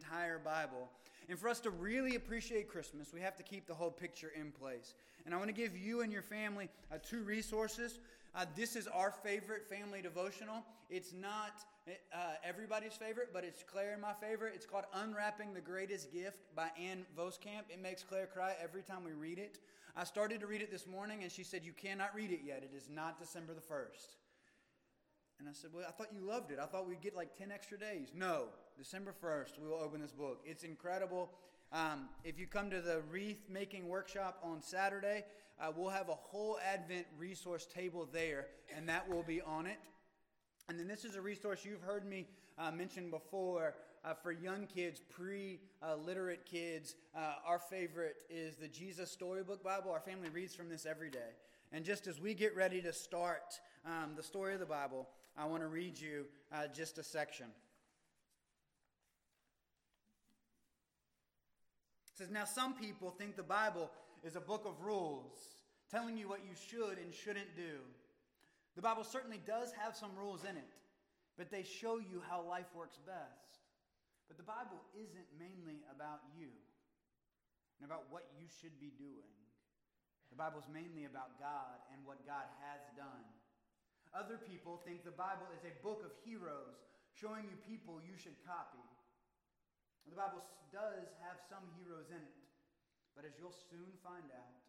entire Bible. And for us to really appreciate Christmas, we have to keep the whole picture in place. And I want to give you and your family uh, two resources. Uh, this is our favorite family devotional. It's not uh, everybody's favorite, but it's Claire and my favorite. It's called Unwrapping the Greatest Gift by Ann Voskamp. It makes Claire cry every time we read it. I started to read it this morning, and she said, You cannot read it yet. It is not December the 1st. And I said, Well, I thought you loved it. I thought we'd get like 10 extra days. No, December 1st, we will open this book. It's incredible. Um, if you come to the wreath making workshop on Saturday, uh, we'll have a whole Advent resource table there, and that will be on it. And then this is a resource you've heard me uh, mention before uh, for young kids, pre literate kids. Uh, our favorite is the Jesus Storybook Bible. Our family reads from this every day. And just as we get ready to start um, the story of the Bible, I want to read you uh, just a section. Says, Now some people think the Bible is a book of rules, telling you what you should and shouldn't do. The Bible certainly does have some rules in it, but they show you how life works best. But the Bible isn't mainly about you and about what you should be doing. The Bible is mainly about God and what God has done. Other people think the Bible is a book of heroes showing you people you should copy. The Bible does have some heroes in it, but as you'll soon find out,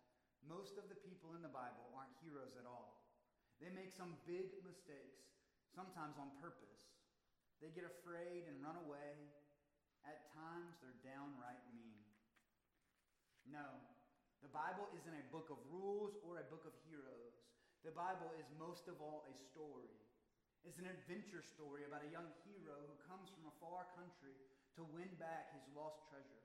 most of the people in the Bible aren't heroes at all. They make some big mistakes, sometimes on purpose. They get afraid and run away. At times, they're downright mean. No, the Bible isn't a book of rules or a book of heroes. The Bible is most of all a story. It's an adventure story about a young hero who comes from a far country to win back his lost treasure.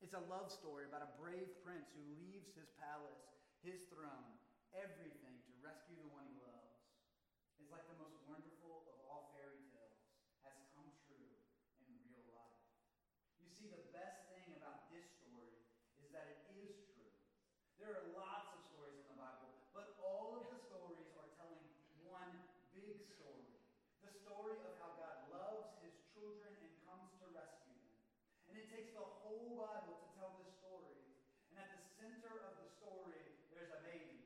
It's a love story about a brave prince who leaves his palace, his throne, everything to rescue the one he loves. It's like the most wonderful of all fairy tales has come true in real life. You see, the best thing about this story is that it is true. There are lots of stories in the Bible, but all of the stories are telling one big story the story of how God loves his children and comes to rescue them. And it takes the whole Bible to tell this story. And at the center of the story, there's a baby.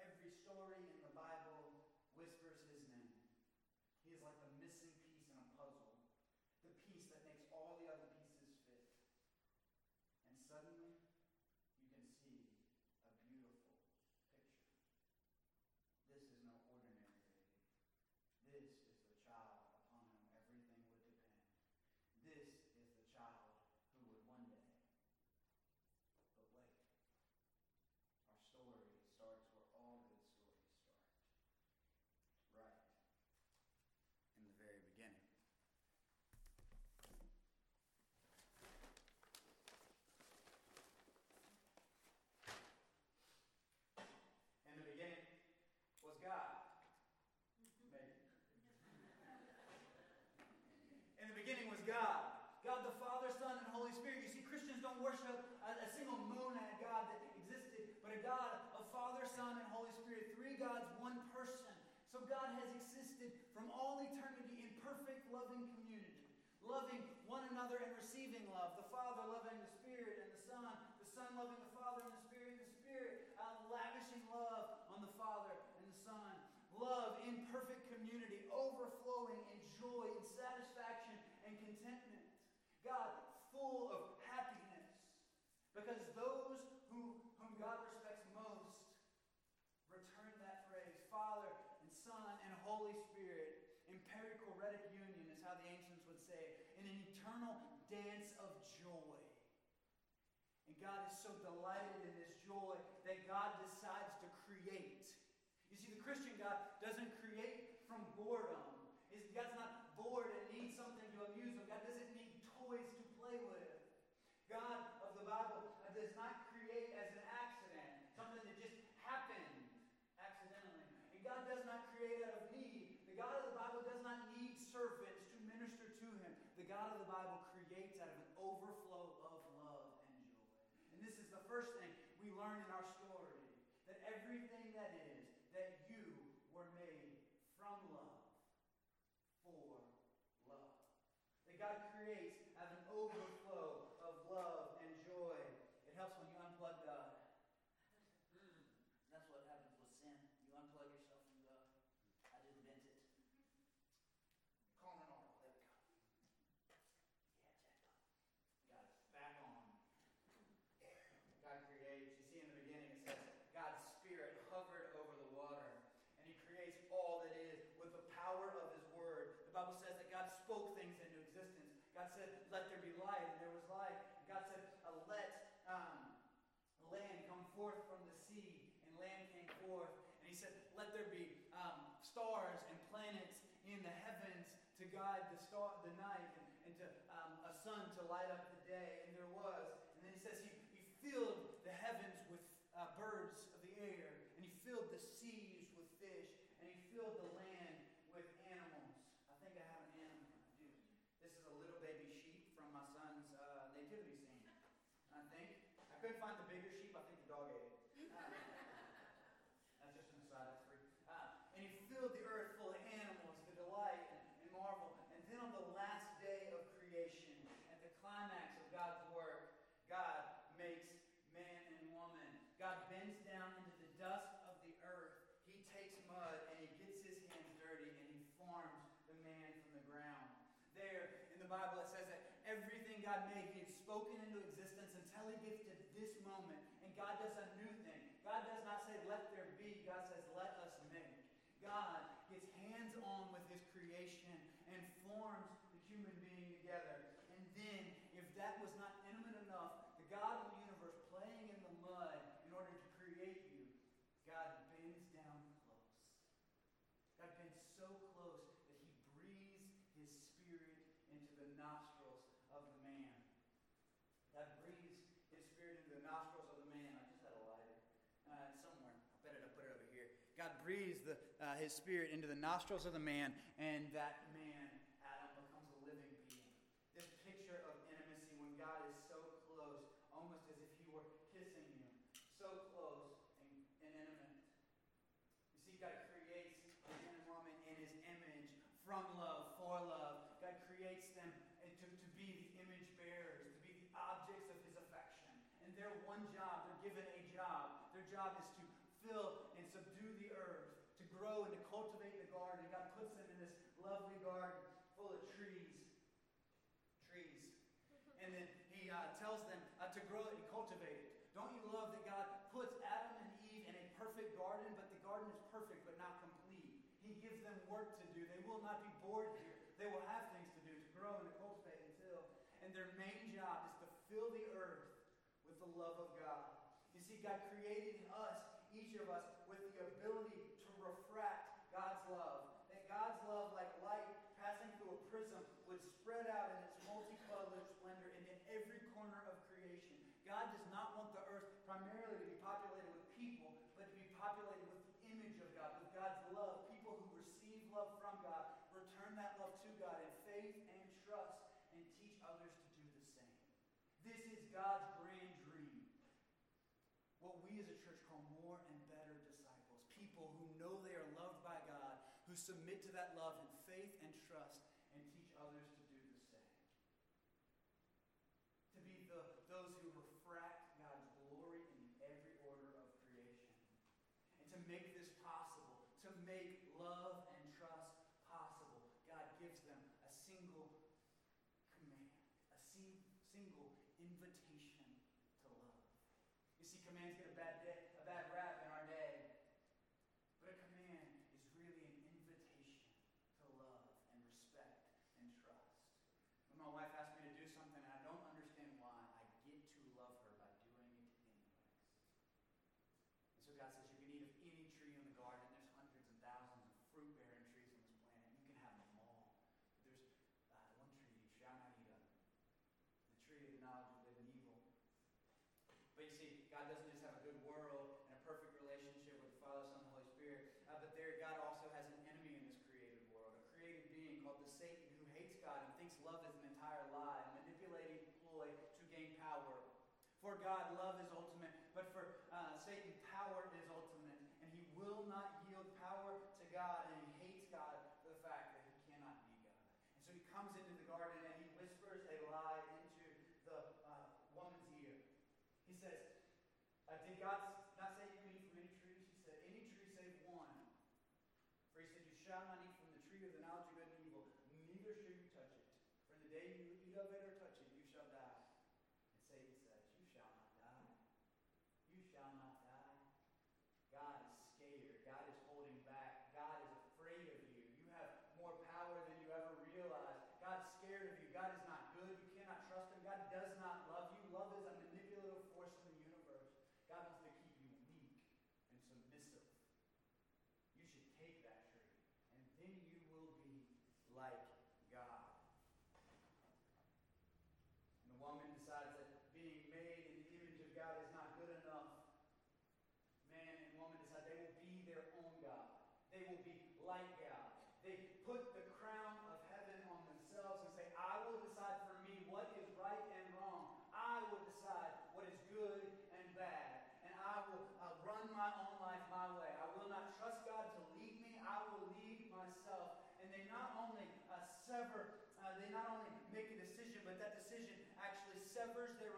Every story in the Bible whispers his name. He is like the missing piece in a puzzle, the piece that makes all the other pieces fit. And suddenly, you can see a beautiful picture. This is no ordinary baby. This is the child upon whom everything would depend. This is the child who would one day. But wait, our story starts where all good stories start. Right in the very beginning. In the beginning was God. Maybe. In the beginning was God. God the Father, Son, and Holy Spirit. You see, Christians don't worship a, a single monad God that existed, but a God of Father, Son, and Holy Spirit. Three gods, one person. So God has existed from all eternity in perfect, loving community, loving one another and receiving love. The Father loving the Spirit and the Son, the Son loving the Father and the Spirit, the Spirit uh, lavishing love on the Father and the Son. Love in perfect community, overflowing in joy and satisfaction and contentment. God full of happiness. Because those who, whom God respects most return that phrase Father and Son and Holy Spirit in perichoretic union, is how the ancients would say it, in an eternal dance of joy. And God is so delighted in this joy that God decides to create. You see, the Christian God doesn't create from boredom. sun to light up breathes the, uh, his spirit into the nostrils of the man, and that man got created we as a church call more and better disciples, people who know they are loved by God, who submit to that love and see commands get a bad day. God's not said you can eat from any tree. She said, any tree save one. For he said, you shall not sever, uh, they not only make a decision, but that decision actually severs their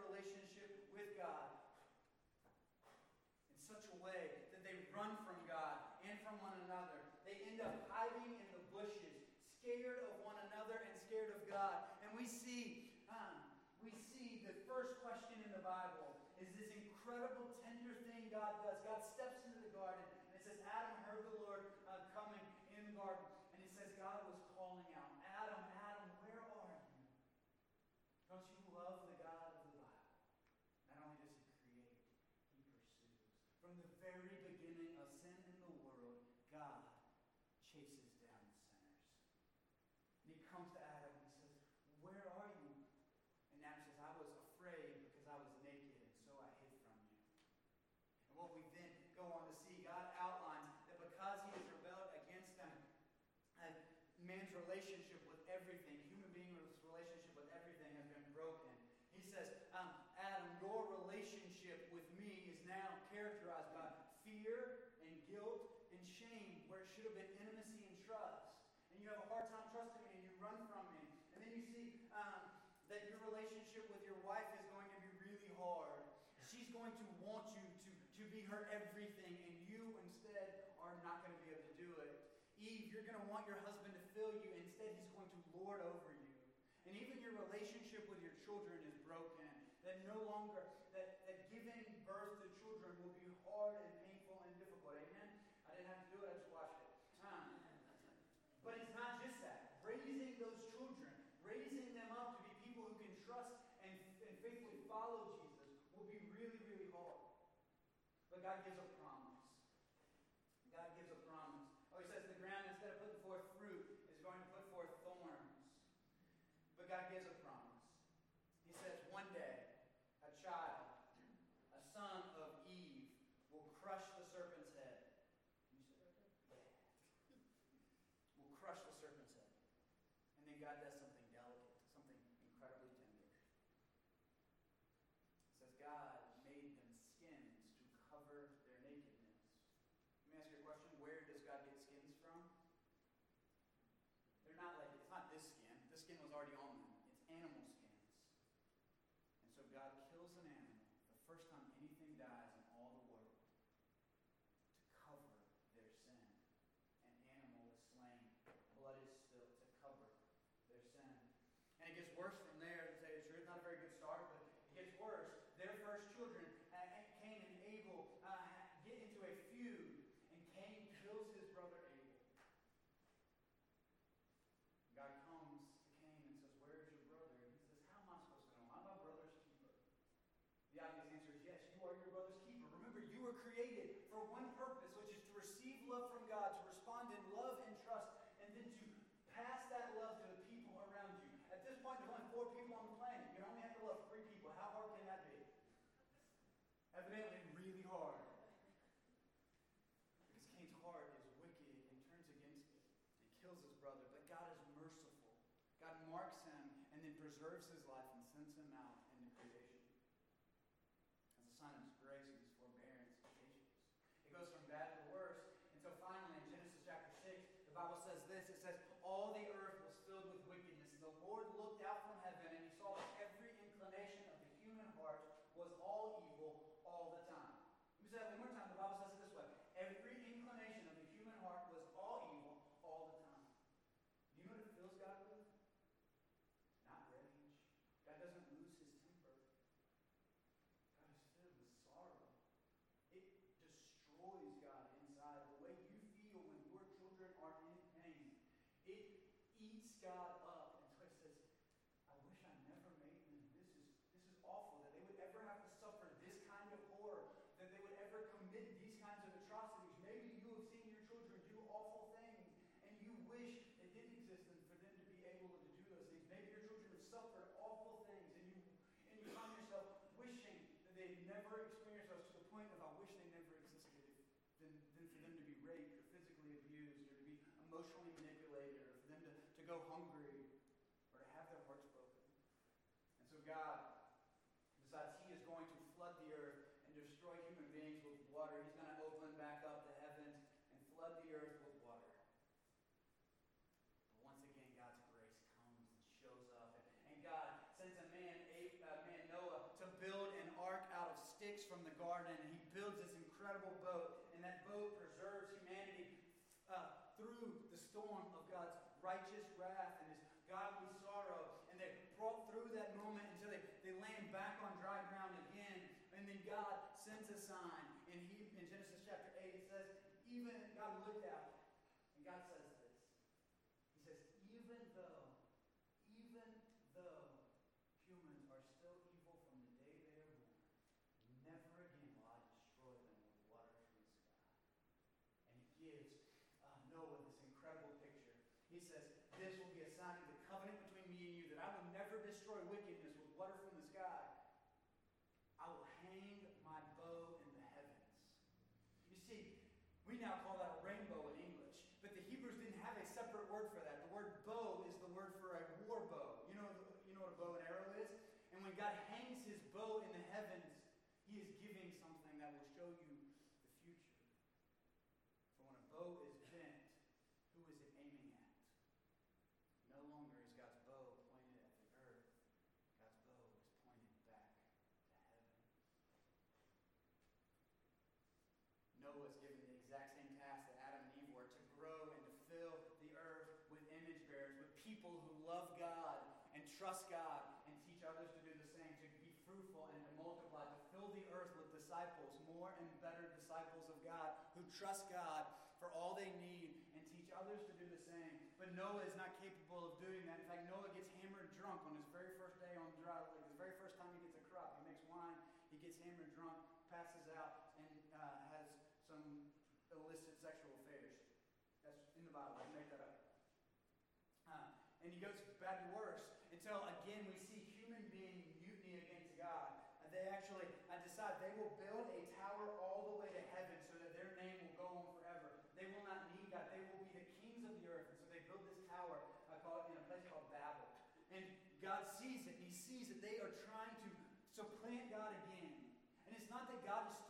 her everything, and you instead are not going to be able to do it. Eve, you're going to want your husband to fill you God gives a created for one purpose, which is to receive love from God, to respond in love and trust, and then to pass that love to the people around you. At this point, there's only four people on the planet. You only have to love three people. How hard can that be? Evidently, really hard. Because Cain's heart is wicked and turns against it. He kills his brother, but God is merciful. God marks him and then preserves his life. God up and says, I wish I never made them. This is, this is awful that they would ever have to suffer this kind of horror, that they would ever commit these kinds of atrocities. Maybe you have seen your children do awful things, and you wish it didn't exist for them to be able to do those things. Maybe your children have suffered to go hungry. We now call that a rainbow in English. But the Hebrews didn't have a separate word for that. The word bow is the word for a war bow. You know, you know what a bow and arrow is? And when God hangs his bow in the heavens, he is giving something that will show you the future. For when a bow is bent, who is it aiming at? No longer is God's bow pointed at the earth. God's bow is pointed back to heaven. Noah's given trust God for all they need and teach others to do the same. But Noah is not God sees it, He sees that they are trying to supplant God again. And it's not that God is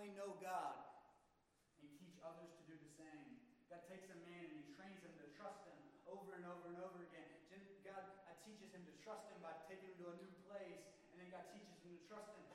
only know God and teach others to do the same. God takes a man and he trains him to trust him over and over and over again. God teaches him to trust him by taking him to a new place, and then God teaches him to trust him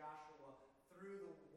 Joshua through the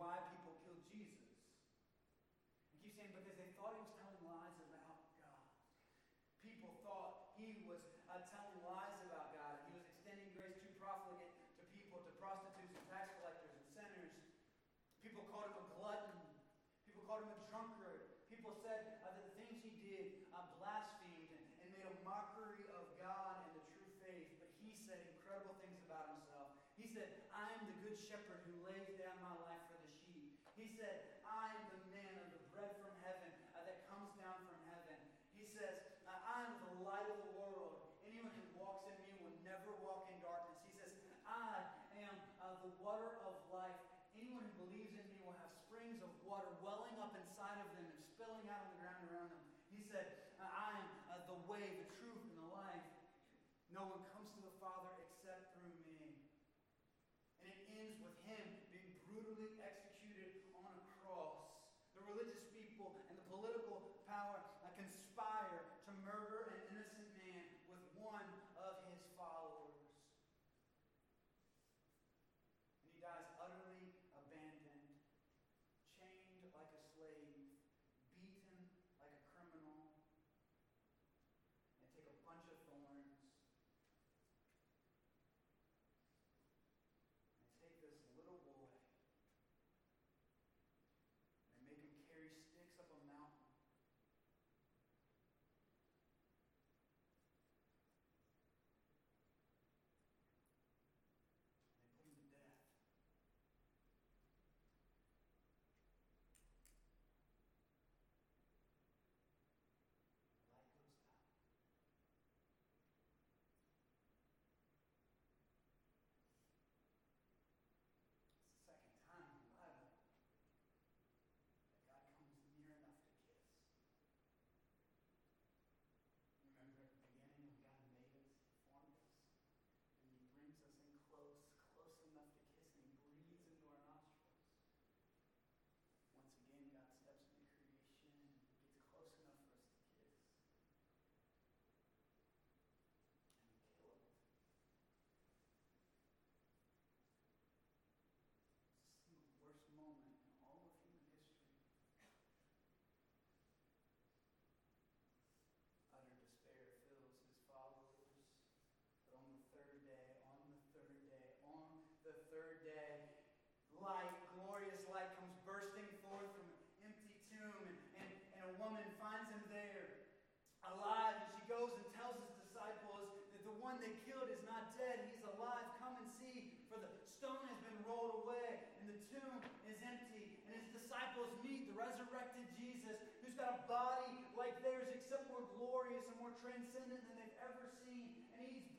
why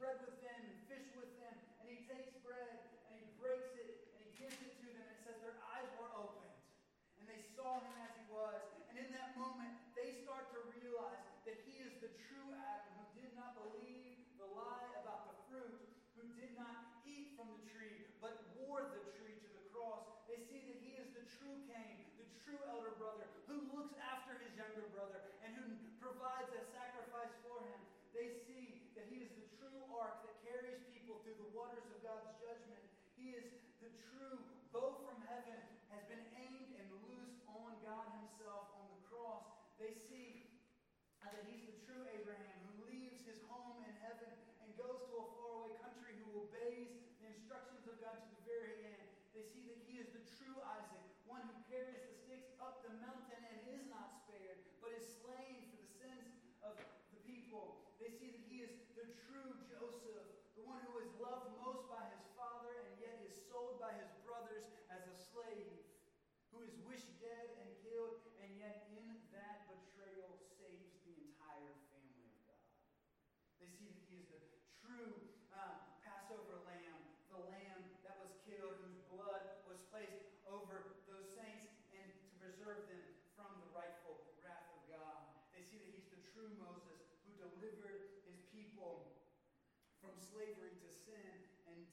bread with them and fish with them. And he takes bread and he breaks it and he gives it to them. And it says their eyes were opened and they saw him as he was. And in that moment, they start to realize that he is the true Adam who did not believe the lie about the fruit, who did not eat from the tree, but wore the tree to the cross. They see that he is the true Cain, the true elder brother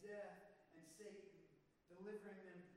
death and Satan, delivering them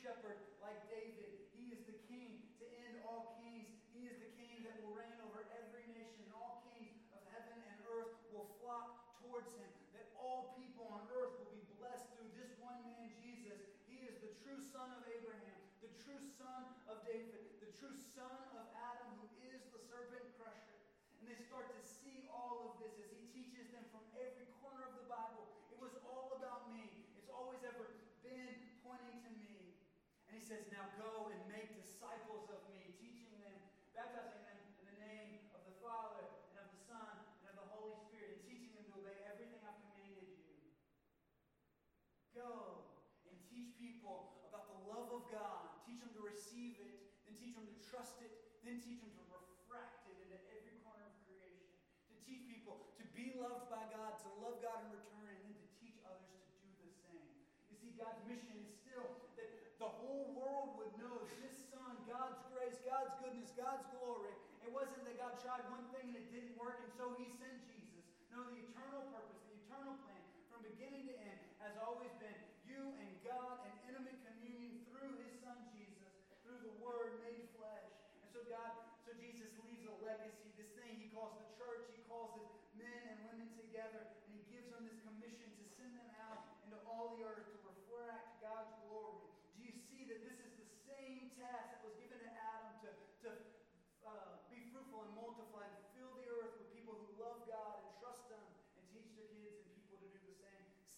shepherd like David. He is the king to end all kings. He is the king that will reign over every nation. And all kings of heaven and earth will flock towards him. That all people on earth will be blessed through this one man, Jesus. He is the true son of Abraham, the true son of David, the true son of Adam says, Now go and make disciples of me, teaching them, baptizing them in the name of the Father and of the Son and of the Holy Spirit, and teaching them to obey everything I've commanded you. Go and teach people about the love of God. Teach them to receive it, then teach them to trust it, then teach them to refract it into every corner of creation. To teach people to be loved by God, to love God and God's goodness, God's glory. It wasn't that God tried one thing and it didn't work, and so he sent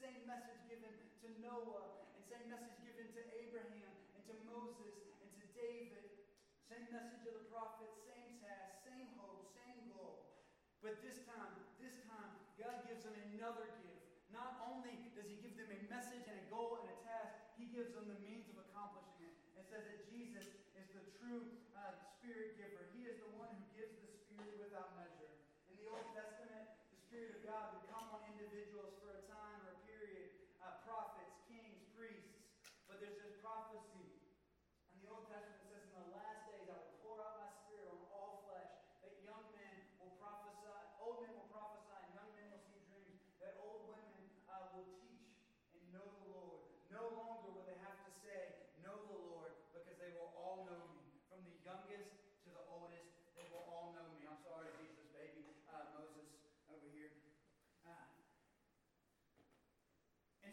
Same message given to Noah, and same message given to Abraham, and to Moses, and to David. Same message of the prophets, same task, same hope, same goal. But this time, this time, God gives them another gift. Not only does He give them a message and a goal and a task, He gives them the meaning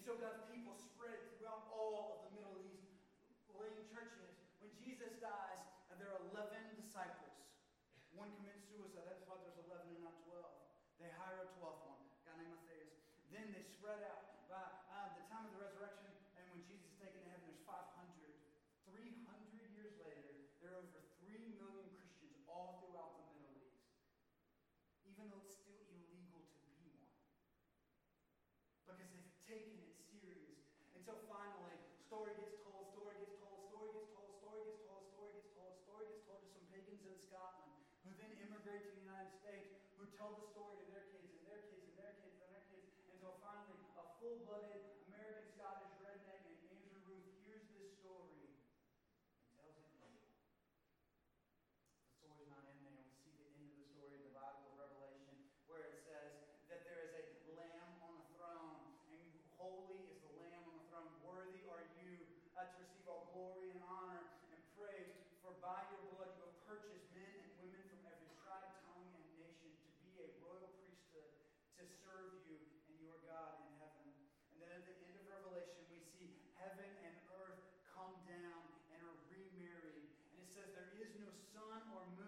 so God's people tell the story to their kids and their kids and their kids and their kids, until finally a full-blooded American Scottish redneck named Andrew Ruth hears this story and tells it to you. The story's not in there. We see the end of the story in the Bible of Revelation where it says that there is a lamb on a throne, and holy is the lamb on the throne. Worthy are you uh, to receive all glory and honor and praise, for by your blood you have purchased men and women from every tribe, tongue, and nation to be a royal priesthood to serve you and your God in heaven. And then at the end of Revelation, we see heaven and earth come down and are remarried. And it says, There sun or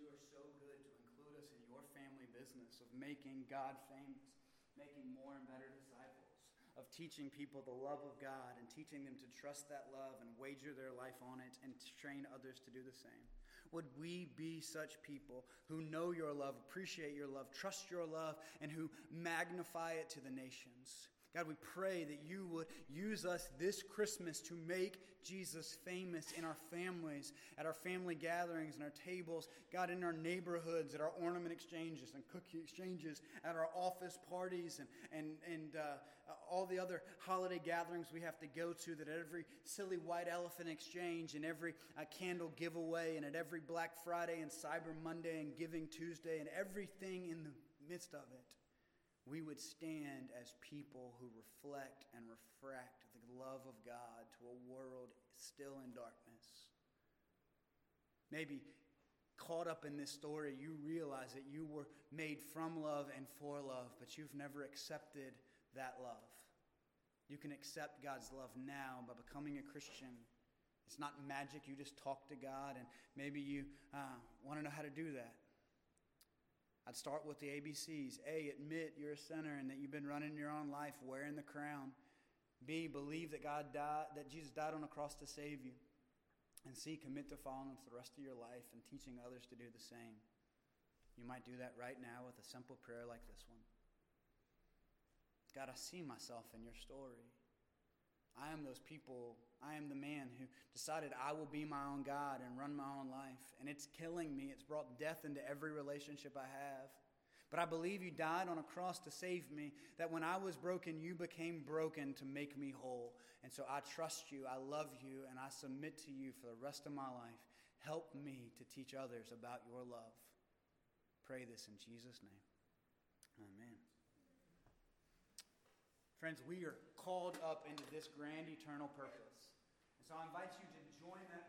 you are so good to include us in your family business of making God famous, making more and better disciples, of teaching people the love of God and teaching them to trust that love and wager their life on it and train others to do the same. Would we be such people who know your love, appreciate your love, trust your love, and who magnify it to the nations? God, we pray that you would use us this Christmas to make Jesus famous in our families, at our family gatherings, and our tables, God, in our neighborhoods, at our ornament exchanges and cookie exchanges, at our office parties, and, and, and uh, all the other holiday gatherings we have to go to, that at every silly white elephant exchange, and every uh, candle giveaway, and at every Black Friday and Cyber Monday and Giving Tuesday, and everything in the midst of it we would stand as people who reflect and refract the love of God to a world still in darkness. Maybe caught up in this story, you realize that you were made from love and for love, but you've never accepted that love. You can accept God's love now by becoming a Christian. It's not magic, you just talk to God, and maybe you uh, want to know how to do that. I'd start with the ABCs. A, admit you're a sinner and that you've been running your own life wearing the crown. B, believe that God died, that Jesus died on the cross to save you. And C, commit to following for the rest of your life and teaching others to do the same. You might do that right now with a simple prayer like this one God, I see myself in your story. I am those people. I am the man who decided I will be my own God and run my own life. And it's killing me. It's brought death into every relationship I have. But I believe you died on a cross to save me, that when I was broken, you became broken to make me whole. And so I trust you, I love you, and I submit to you for the rest of my life. Help me to teach others about your love. Pray this in Jesus' name. Amen. Friends, we are called up into this grand eternal purpose. And so I invite you to join that